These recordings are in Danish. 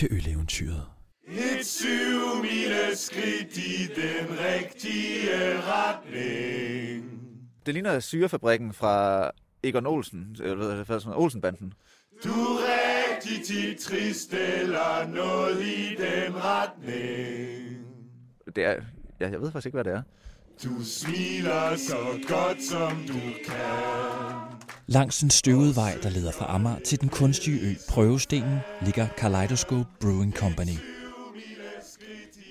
til øleventyret. Et syv mile skridt i den rigtige retning. Det ligner syrefabrikken fra Egon Olsen, eller hvad sådan Olsenbanden. Du er rigtig tit trist eller noget i den retning. Det er, ja, jeg ved faktisk ikke, hvad det er. Du smiler så godt som du kan. Langs den støvede vej, der leder fra Amager til den kunstige ø Prøvestenen, ligger Kaleidoscope Brewing Company.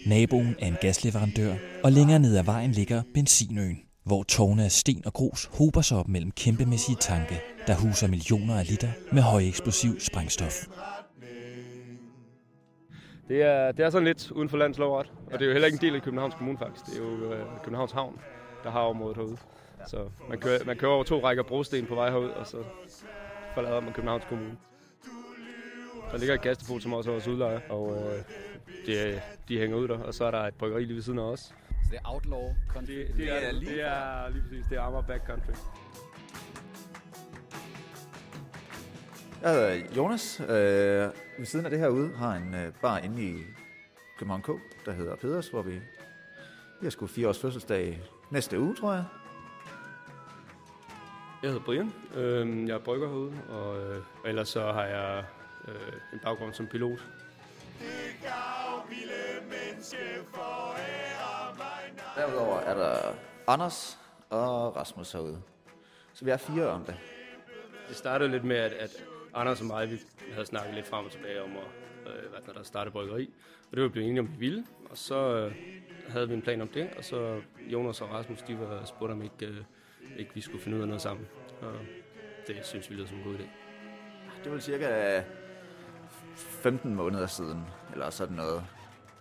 Naboen er en gasleverandør, og længere ned ad vejen ligger Benzinøen, hvor tårne af sten og grus hober sig op mellem kæmpemæssige tanke, der huser millioner af liter med højeksplosiv sprængstof. Det er, det er sådan lidt uden for landets lovret, og det er jo heller ikke en del af Københavns Kommune faktisk. Det er jo øh, Københavns Havn, der har området herude. Så man kører, man kører over to rækker brosten på vej herud, og så forlader man Københavns Kommune. Der ligger et gasdepot, som også er vores udlejer, og øh, de, de hænger ud der, og så er der et bryggeri lige ved siden af os. Så det er outlaw country. Det, det, er, det er lige præcis, det er Amager Backcountry. Jeg hedder Jonas. Øh, ved siden af det her ude har en øh, bar inde i København K, der hedder Peders, hvor vi, vi har sgu fire års fødselsdag næste uge, tror jeg. Jeg hedder Brian. Øh, jeg er brygger herude, og øh, ellers så har jeg øh, en baggrund som pilot. Derudover er der Anders og Rasmus herude. Så vi er fire om det. Det startede lidt med, at, at Anders og mig, vi havde snakket lidt frem og tilbage om, at, øh, hvad, der startede bryggeri. Og det var vi blevet enige om, vi ville. Og så øh, havde vi en plan om det, og så Jonas og Rasmus, de var spurgt om ikke, øh, ikke vi skulle finde ud af noget sammen. Og det synes vi lyder som en god idé. Det var cirka 15 måneder siden, eller sådan noget.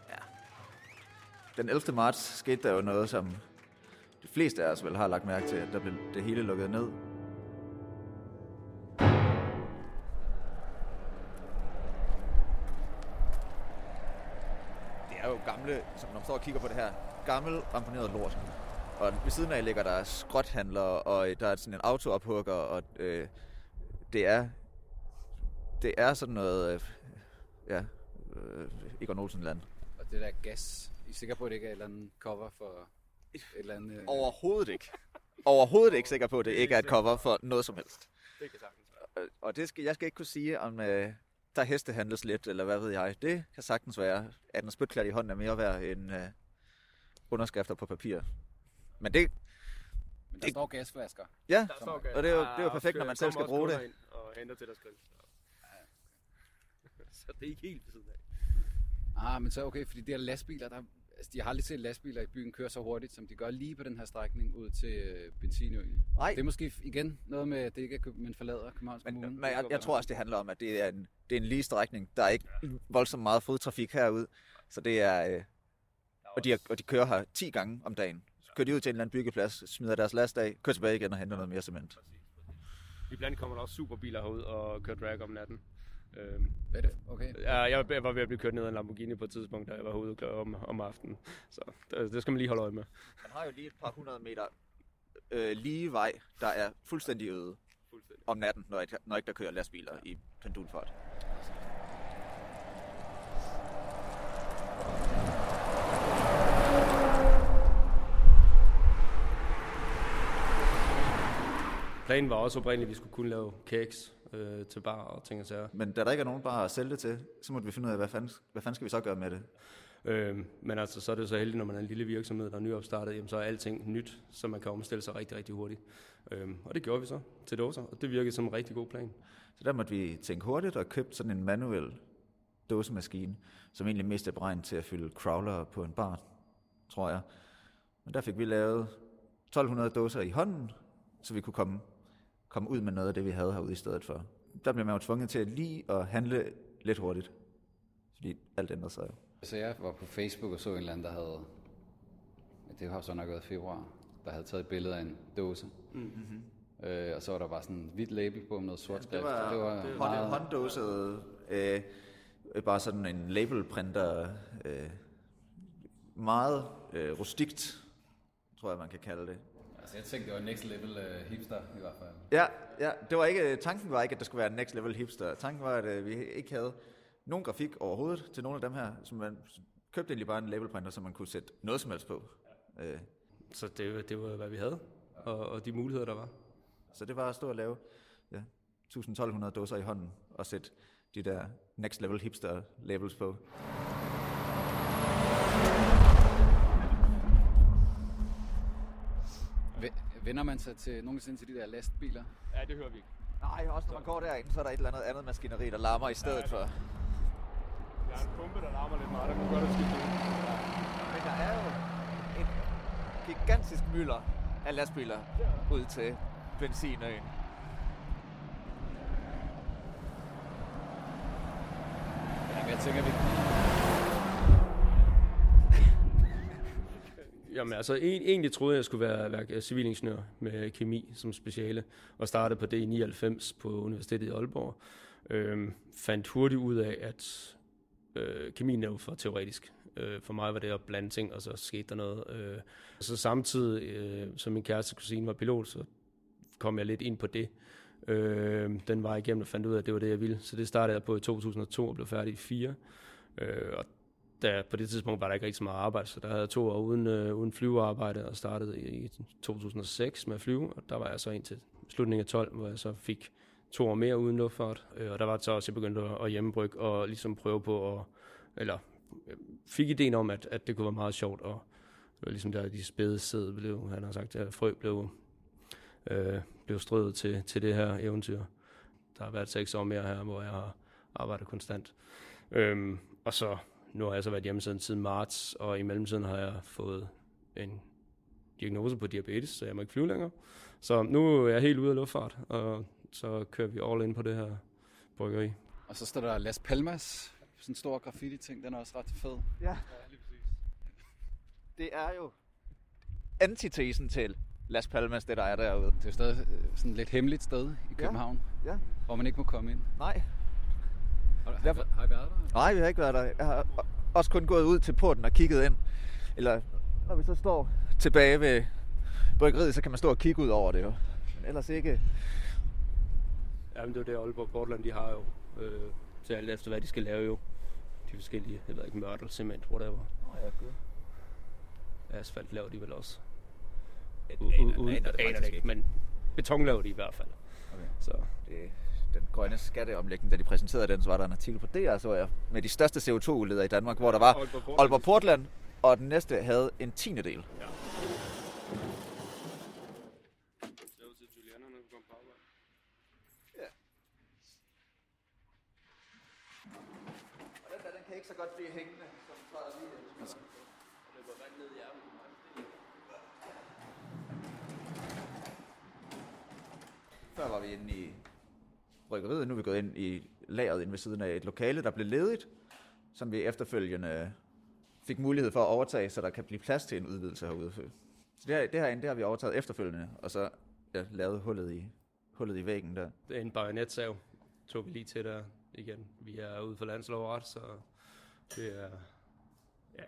Ja. Den 11. marts skete der jo noget, som de fleste af os vel har lagt mærke til, at der blev det hele lukket ned. Det er jo gamle, som når man står og kigger på det her, gammel ramponeret lort. Og ved siden af ligger der skrothandler, og der er sådan en autoophugger, og øh, det er det er sådan noget, øh, ja, øh, Egon Olsen-land. Og det der gas, I er sikre på, at det ikke er et eller andet cover for et eller andet... Øh... Overhovedet ikke. Overhovedet ikke sikker på, at det ikke er et cover for noget som helst. Det kan sagtens Øh, Og det skal, jeg skal ikke kunne sige, om øh, der hestehandles lidt, eller hvad ved jeg. Det kan sagtens være, at en spytklat i hånden er mere værd end øh, underskrifter på papir. Men det, Men der det- står gasflasker. ja, Der står og det er jo, det er jo perfekt, når man selv skal bruge det. Og henter til deres grill. Så det er ikke helt ved siden af. Ah, men så okay, fordi de her lastbiler, der, altså, de har aldrig set lastbiler i byen køre så hurtigt, som de gør lige på den her strækning ud til øh, benzinøen. Nej, Det er måske igen noget med, at det ikke er, man forlader Københavns Men, Kommune. men jeg, jeg tror også, det handler om, at det er en, det er en lige strækning. Der er ikke voldsomt meget fodtrafik herude. Så det er... Øh, og, de er, og de kører her 10 gange om dagen. Kører de ud til en eller anden byggeplads, smider deres last af, kører tilbage igen og henter noget mere cement. Iblandt kommer der også superbiler herud og kører drag om natten. Øhm, Hvad er det? Okay. ja, jeg var- jeg var ved at blive kørt ned af en Lamborghini på et tidspunkt, da jeg var herude om, om aftenen. Så det, det skal man lige holde øje med. Man har jo lige et par hundrede meter øh, lige vej, der er fuldstændig øde Fuldstændig. om natten, når ikke, når ikke der kører lastbiler i pendulfart. Planen var også oprindeligt, at vi skulle kunne lave cakes øh, til bar og ting og sager. Men da der ikke er nogen bare at sælge det til, så måtte vi finde ud af, hvad fanden, hvad fanden skal vi så gøre med det? Øh, men altså, så er det så heldigt, når man er en lille virksomhed, der er nyopstartet, jamen, så er alting nyt, så man kan omstille sig rigtig, rigtig hurtigt. Øh, og det gjorde vi så til dåser, og det virkede som en rigtig god plan. Så der måtte vi tænke hurtigt og købte sådan en manuel dåsemaskine, som egentlig mest er beregnet til at fylde crawler på en bar, tror jeg. Men der fik vi lavet 1200 dåser i hånden, så vi kunne komme, komme ud med noget af det, vi havde herude i stedet for. Der blev man jo tvunget til lige at handle lidt hurtigt, fordi alt ændrede sig jo. Så jeg var på Facebook og så en eller anden, der havde, ja, det har så nok været februar, der havde taget et billede af en dåse. Mm-hmm. Øh, og så var der bare sådan en hvidt label på med noget sort skrift. Det var, det var det meget, hånd, hånddåset, øh, bare sådan en labelprinter, øh, meget øh, rustikt, tror jeg, man kan kalde det. Altså jeg tænkte, det var next level uh, hipster i hvert fald. Ja, ja, det var ikke, tanken var ikke, at det skulle være next level hipster. Tanken var, at øh, vi ikke havde nogen grafik overhovedet til nogle af dem her, som man købte egentlig bare en labelprinter, som man kunne sætte noget som helst på. Øh, Så det, var- det var, hvad vi havde, og, og de muligheder, der var. så det var at stå og lave ja, 1200 dåser i hånden og sætte de der next level hipster labels på. Vender man sig til nogensinde til de der lastbiler? Ja, det hører vi ikke. Nej, også når man går derinde, så er der et eller andet andet maskineri, der larmer i stedet for. Jeg har en pumpe, der larmer lidt meget, der kan godt have skiftet. Men der er jo en gigantisk mylder af lastbiler ud til benzinøen. Ja, men jeg tænker, vi... Jamen altså, en, egentlig troede jeg, skulle være, være civilingeniør med kemi som speciale, og startede på det i 99 på Universitetet i Aalborg. Øhm, fandt hurtigt ud af, at øh, kemien er jo for teoretisk. Øh, for mig var det at blande ting, og så skete der noget. Øh, så samtidig, øh, som min kæreste kusine var pilot, så kom jeg lidt ind på det. Øh, den var igennem og fandt ud af, at det var det, jeg ville. Så det startede jeg på i 2002 og blev færdig i 4. Øh, og der, på det tidspunkt var der ikke rigtig så meget arbejde, så der havde jeg to år uden, øh, uden flyvearbejde og startede i, i 2006 med at flyve, og der var jeg så indtil slutningen af 12, hvor jeg så fik to år mere uden luftfart, øh, og der var det så også, jeg begyndte at, hjemmebrygge og ligesom prøve på at, eller øh, fik ideen om, at, at det kunne være meget sjovt, og det var ligesom der de spæde sæd blev, han har sagt, at frø blev, øh, blev strøget til, til det her eventyr. Der har været seks år mere her, hvor jeg har arbejdet konstant. Øhm, og så nu har jeg så været hjemme siden, siden marts, og i mellemtiden har jeg fået en diagnose på diabetes, så jeg må ikke flyve længere. Så nu er jeg helt ude af luftfart, og så kører vi all in på det her bryggeri. Og så står der Las Palmas, sådan en stor graffiti-ting, den er også ret fed. Ja. Det er jo antitesen til Las Palmas, det der er derude. Det er jo stadig øh, sådan et lidt hemmeligt sted i København, Ja. hvor man ikke må komme ind. Nej. Har, har, Derfor- har I været der? Nej, vi har ikke været der. Jeg har også kun gået ud til porten og kigget ind. Eller når vi så står tilbage ved bryggeriet, så kan man stå og kigge ud over det jo. Men ellers ikke. Jamen det er jo det, Aalborg Portland, de har jo, øh, til alt efter hvad de skal lave jo. De forskellige, jeg ved ikke, mørtel, cement, whatever. Asfalt laver de vel også. U- u- uden- aner det ikke, men beton laver de i hvert fald. Okay. Så Det, den grønne skatteomlægning, da de præsenterede den, så var der en artikel på DR, så jeg, med de største CO2-udledere i Danmark, hvor der var Aalborg Portland. Aalborg Portland, og den næste havde en tiende del. Den kan ikke så godt blive hængende, som træder lige Før var vi inde i bryggeriet, nu er vi gået ind i lageret inde ved siden af et lokale, der blev ledigt, som vi efterfølgende fik mulighed for at overtage, så der kan blive plads til en udvidelse herude. Så det her, det herinde, det har vi overtaget efterfølgende, og så ja, lavet hullet i, hullet i væggen der. Det er en bajonetsav, tog vi lige til der igen. Vi er ude for landslov så det er ja,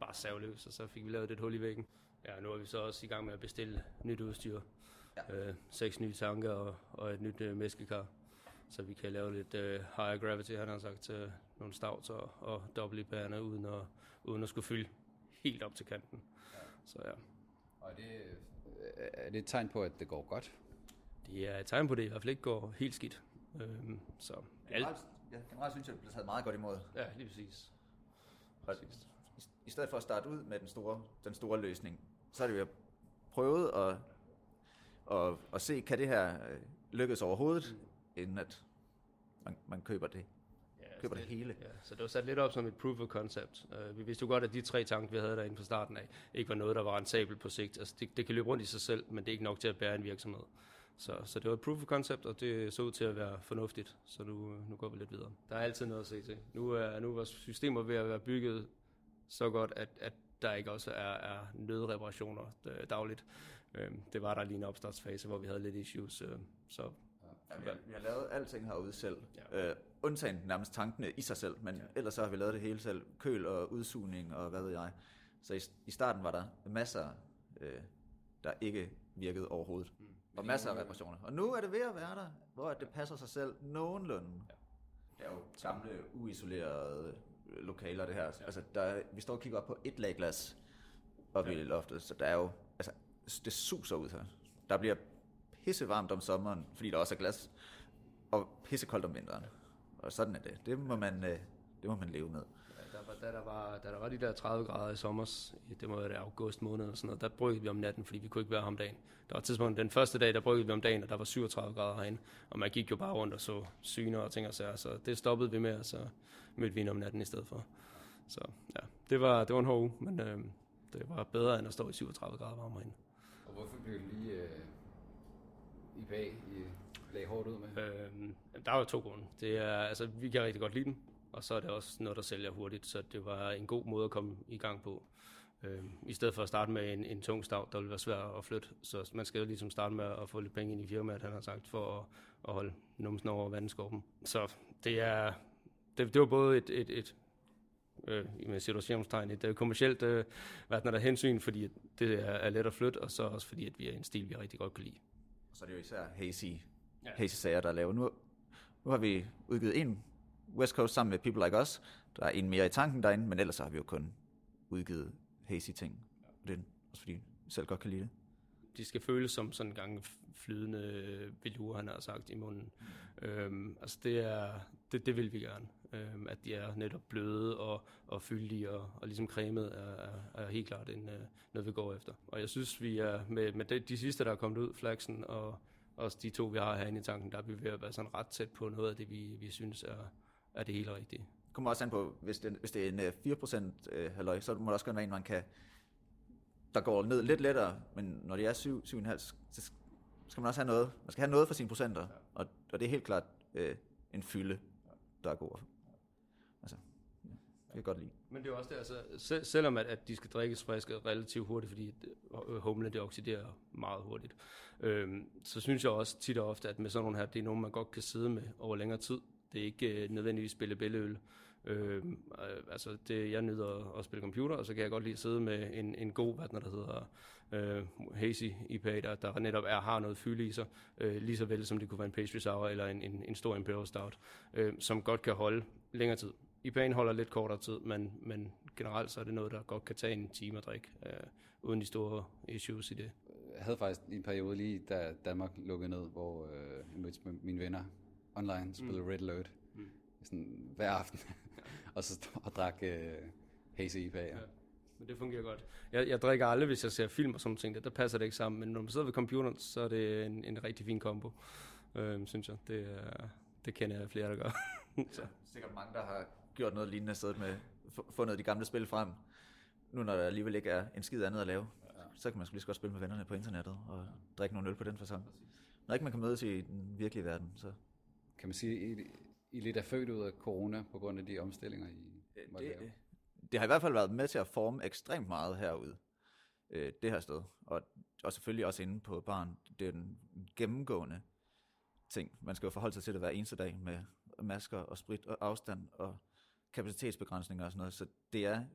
bare savløs, og så fik vi lavet et hul i væggen. Ja, nu er vi så også i gang med at bestille nyt udstyr. Ja. Øh, seks nye tanker og, og et nyt øh, mæskekar, så vi kan lave lidt øh, higher gravity, han har sagt, øh, nogle stavs og, og dobbelt bærende, uden at, uden at skulle fylde helt op til kanten. Ja. Så ja, Og er det, øh, er det et tegn på, at det går godt? det er et tegn på, at det i hvert fald ikke går helt skidt. Øhm, så alt, ja, generelt synes jeg, det bliver taget meget godt imod. ja, lige præcis. Præcis. I, I stedet for at starte ud med den store, den store løsning, så er det jo prøvet at, at, at se, kan det her øh, lykkes overhovedet, inden at man, man køber det. Ja, Køber så det hele. Ja, så det var sat lidt op som et proof of concept. Uh, vi vidste jo godt, at de tre tanke, vi havde derinde fra starten af, ikke var noget, der var rentabelt på sigt. Altså, det, det kan løbe rundt i sig selv, men det er ikke nok til at bære en virksomhed. Så, så det var et proof of concept, og det så ud til at være fornuftigt. Så nu, nu går vi lidt videre. Der er altid noget at se til. Nu er, nu er vores systemer ved at være bygget så godt, at, at der ikke også er, er nødreparationer øh, dagligt. Øh, det var der lige en opstartsfase, hvor vi havde lidt issues. Så Ja, vi, har, vi har lavet alting herude selv. Ja. Ja. Øh, undtagen nærmest tankene i sig selv, men ja. ellers så har vi lavet det hele selv. Køl og udsugning og hvad ved jeg. Så i, i starten var der masser, øh, der ikke virkede overhovedet. Mm. Og masser af reparationer. Og nu er det ved at være der, hvor det passer sig selv nogenlunde. Ja. Det er jo gamle, uisolerede øh, lokaler, det her. Altså, der, er- vi står og kigger op på et lag glas oppe ja. i loftet, så der er jo, altså, det suser ud her. Der bliver pissevarmt om sommeren, fordi der også er glas, og pissekoldt om vinteren. Og sådan er det. Det må man, øh, det må man leve med. Ja, der var, da, der var, da der var de der 30 grader i sommer, det må være det august måned og sådan noget, der bryggede vi om natten, fordi vi kunne ikke være her om dagen. Der var et tidspunkt, den første dag, der bryggede vi om dagen, og der var 37 grader herinde, og man gik jo bare rundt og så syner og ting og sager, så det stoppede vi med, og så mødte vi ind om natten i stedet for. Så ja, det var, det var en hård uge, men øh, det var bedre end at stå i 37 grader varmere herinde. Og hvorfor blev det lige øh, i bag, I lagde hårdt ud med? Øhm, der var to grunde. Det er, altså, vi kan rigtig godt lide dem, og så er det også noget, der sælger hurtigt, så det var en god måde at komme i gang på. Øhm, I stedet for at starte med en, en tung stav, der ville være svært at flytte. Så man skal jo ligesom starte med at få lidt penge ind i firmaet, han har sagt, for at, at holde numsen over vandskorpen. Så det er, det, det var både et, et, et øh, med situationstegn, et øh, kommercielt øh, hvad der hensyn, fordi det er, er let at flytte, og så også fordi, at vi er en stil, vi rigtig godt kan lide. Og så er det jo især hazy, Ja. hazy sager, der er lavet. Nu, nu har vi udgivet en West Coast sammen med People Like Us. Der er en mere i tanken derinde, men ellers har vi jo kun udgivet hazy ting. Og det er også fordi vi selv godt kan lide det. de skal føles som sådan en gang flydende velure, han har sagt i munden. Mm. Øhm, altså det er, det, det vil vi gerne. Øhm, at de er netop bløde og, og fyldige og, og ligesom cremet er, er, er helt klart en, øh, noget, vi går efter. Og jeg synes, vi er med, med de, de sidste, der er kommet ud, Flaxen og også de to, vi har herinde i tanken, der er vi ved at være sådan ret tæt på noget af det, vi, vi synes er, er det helt rigtige. Det kommer også an på, hvis det, hvis det er en øh, 4% øh, halløj, så må det også gerne være en, man kan, der går ned lidt lettere, men når det er 7, 7,5, så skal man også have noget. Man skal have noget for sine procenter, og, og det er helt klart øh, en fylde, der er god. Kan jeg godt lide. Men det er jo også det, altså, sel- selvom at, at de skal drikkes friske relativt hurtigt, fordi øh, humle det oxiderer meget hurtigt, øhm, så synes jeg også tit og ofte, at med sådan nogle her, det er nogen, man godt kan sidde med over længere tid. Det er ikke øh, nødvendigvis spille billeøl. Øhm, øh, altså det, jeg nyder at spille computer, og så kan jeg godt lide at sidde med en, en god, hvad den der hedder øh, hazy IPA, der, der netop er, har noget fylde i sig, øh, lige så vel som det kunne være en pastry sour eller en, en, en stor imperial stout, øh, som godt kan holde længere tid. IPA'en holder lidt kortere tid, men, men generelt så er det noget, der godt kan tage en time at drikke, øh, uden de store issues i det. Jeg havde faktisk en periode lige, da Danmark lukkede ned, hvor øh, jeg mødtes med mine venner online, spillede mm. Red Alert mm. sådan, hver aften, og så og drak øh, hazy IPA. Ja. Men det fungerer godt. Jeg, jeg drikker aldrig, hvis jeg ser film og sådan nogle ting. Der, der passer det ikke sammen. Men når man sidder ved computeren, så er det en, en rigtig fin kombo, øh, synes jeg. Det, er- det kender jeg flere, der gør. så. Sikkert mange, der har gjort noget lignende stedet med fu- fundet de gamle spil frem. Nu når der alligevel ikke er en skid andet at lave, ja. så kan man lige så godt spille med vennerne på internettet og drikke nogle øl på den fasong. Når ikke man kan mødes i den virkelige verden, så Kan man sige, at I, I lidt er født ud af corona på grund af de omstillinger, I måtte lave? det, det har i hvert fald været med til at forme ekstremt meget herude, øh, det her sted. Og, og selvfølgelig også inde på baren. Det er en gennemgående ting. Man skal jo forholde sig til det hver eneste dag med masker og sprit og afstand og kapacitetsbegrænsninger og sådan noget. Så det er,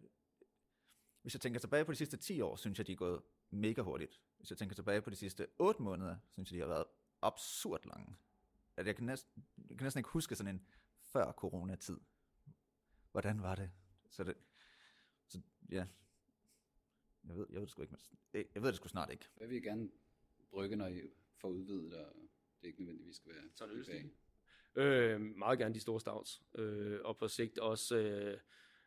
hvis jeg tænker tilbage på de sidste 10 år, synes jeg, de er gået mega hurtigt. Hvis jeg tænker tilbage på de sidste 8 måneder, synes jeg, de har været absurd lange. At jeg, kan næsten, jeg kan næsten ikke huske sådan en før coronatid. Hvordan var det? Så det, så ja, jeg ved, jeg ved det sgu ikke, jeg ved det sgu snart ikke. Hvad vil I gerne drikke, når I får udvidet, og det ikke nødvendigvis skal være Sådan en IPA? Øh, meget gerne de store stouts. Øh, og på sigt også... Øh,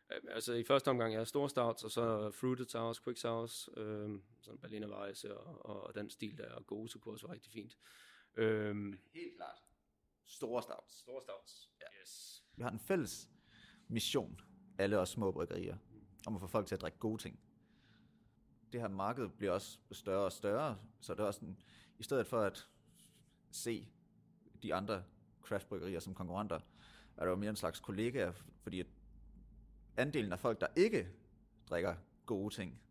altså i første omgang er store stouts, og så fruited sours, quick sours, øh, sådan Berliner Weisse og, og den stil, der er gode, så kunne også være rigtig fint. Øh, Helt klart. Store stouts. store stouts. Ja. Yes. Vi har en fælles mission, alle os små bryggerier, om at få folk til at drikke gode ting. Det her marked bliver også større og større, så det er også en, i stedet for at se de andre craftbryggerier som konkurrenter, er der jo mere en slags kollegaer, fordi at andelen af folk, der ikke drikker gode ting,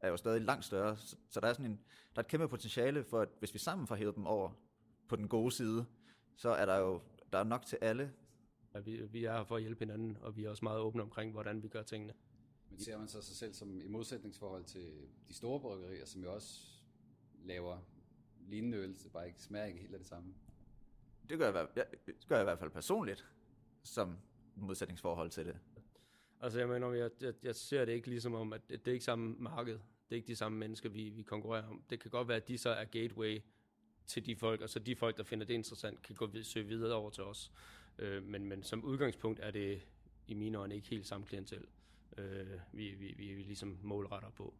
er jo stadig langt større. Så, så der er sådan en, der er et kæmpe potentiale for, at hvis vi sammen får hævet dem over på den gode side, så er der jo der er nok til alle, Ja, vi, vi er her for at hjælpe hinanden, og vi er også meget åbne omkring, hvordan vi gør tingene. Men ser man så sig selv som i modsætningsforhold til de store bryggerier, som jo også laver lignende øl, så bare ikke smager ikke helt af det samme? Det gør jeg, i hvert- ja, det gør jeg i hvert fald personligt. som modsætningsforhold til det. Altså jeg mener, jeg, jeg, jeg ser det ikke ligesom om, at det, det er ikke samme marked. Det er ikke de samme mennesker, vi, vi konkurrerer om. Det kan godt være, at de så er gateway til de folk, og så de folk, der finder det interessant, kan gå vid- søge videre over til os. Øh, men, men som udgangspunkt er det i mine øjne ikke helt samme klientel, øh, vi, vi, vi, vi ligesom målretter på.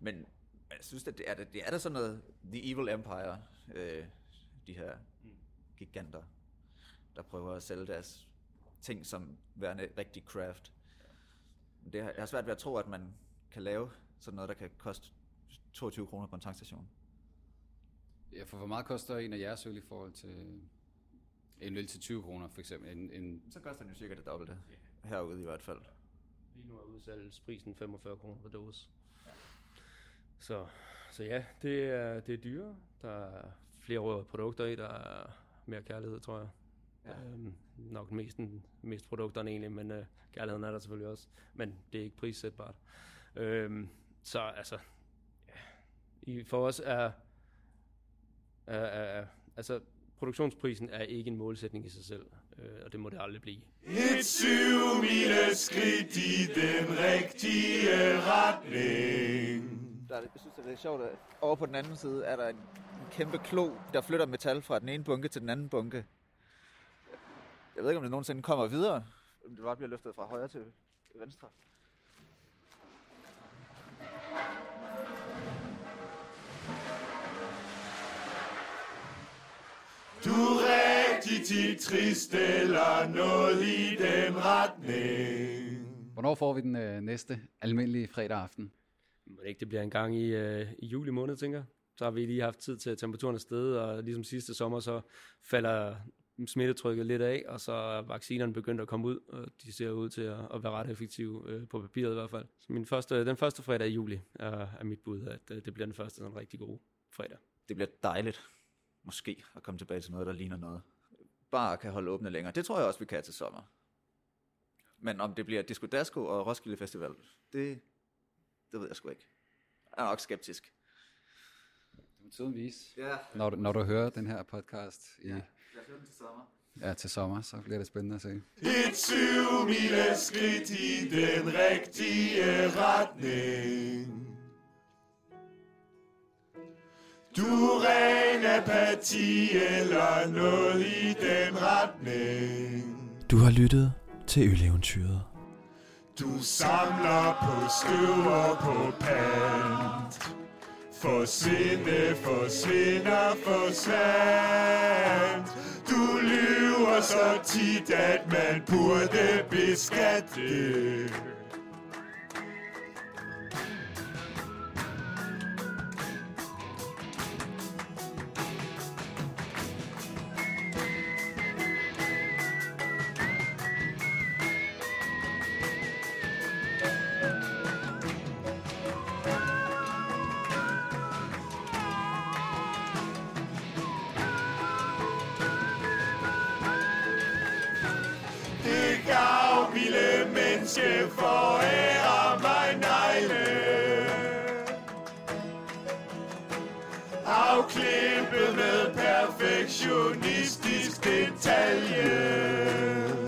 Men jeg synes, at det er, det er der sådan noget The Evil Empire, øh, de her giganter, der prøver at sælge deres ting som værende rigtig craft. Det har, jeg har svært ved at tro, at man kan lave sådan noget, der kan koste 22 kroner på en tankstation. Ja, for hvor meget koster en af jeres øl i forhold til en øl til 20 kroner, for eksempel? En, en, Så koster den jo cirka det dobbelte. Herude i hvert fald. Lige nu er udsalgsprisen 45 kroner per dåse. Så, så ja, det er, det er dyre. Der er flere produkter i, der er mere kærlighed, tror jeg. Ja. Øhm, nok mest, mest produkterne egentlig, men øh, kærligheden er der selvfølgelig også. Men det er ikke prissætbart. Øhm, så altså, ja, i, for os er, er, er, er, altså, produktionsprisen er ikke en målsætning i sig selv, øh, og det må det aldrig blive. Et syv mile skridt i den rigtige retning. Der er, jeg synes, det er sjovt, at over på den anden side er der en kæmpe klo, der flytter metal fra den ene bunke til den anden bunke. Jeg ved ikke, om det nogensinde kommer videre. Om det bare bliver løftet fra højre til venstre. Du er rigtig tit trist eller noget i den retning. hvornår får vi den øh, næste almindelige fredag aften? Må det ikke det bliver en gang i, øh, i juli måned, tænker jeg. Så har vi lige haft tid til at temperaturen er steget, og ligesom sidste sommer, så falder smittetrykket lidt af, og så er vaccinerne begyndt at komme ud, og de ser ud til at, at være ret effektive øh, på papiret i hvert fald. Så min første, den første fredag i juli er, er mit bud, at øh, det bliver den første sådan rigtig gode fredag. Det bliver dejligt, måske, at komme tilbage til noget, der ligner noget. Bare kan holde åbne længere. Det tror jeg også, vi kan til sommer. Men om det bliver Disco Dasko og Roskilde Festival, det, det ved jeg sgu ikke. Jeg er nok skeptisk. Tiden vise. Ja, Når du, når du hører den her podcast i, lad os høre den til sommer. ja, til sommer, så bliver det spændende at se. Et syv mile skridt i den rigtige retning. Du ren apati eller noget i den retning. Du har lyttet til Øleventyret. Du samler på støv og på pant. Forsvinde, forsvinder, forsvandt. Du lyver så tit, at man burde beskatte. Afklippet med perfektionistisk detalje.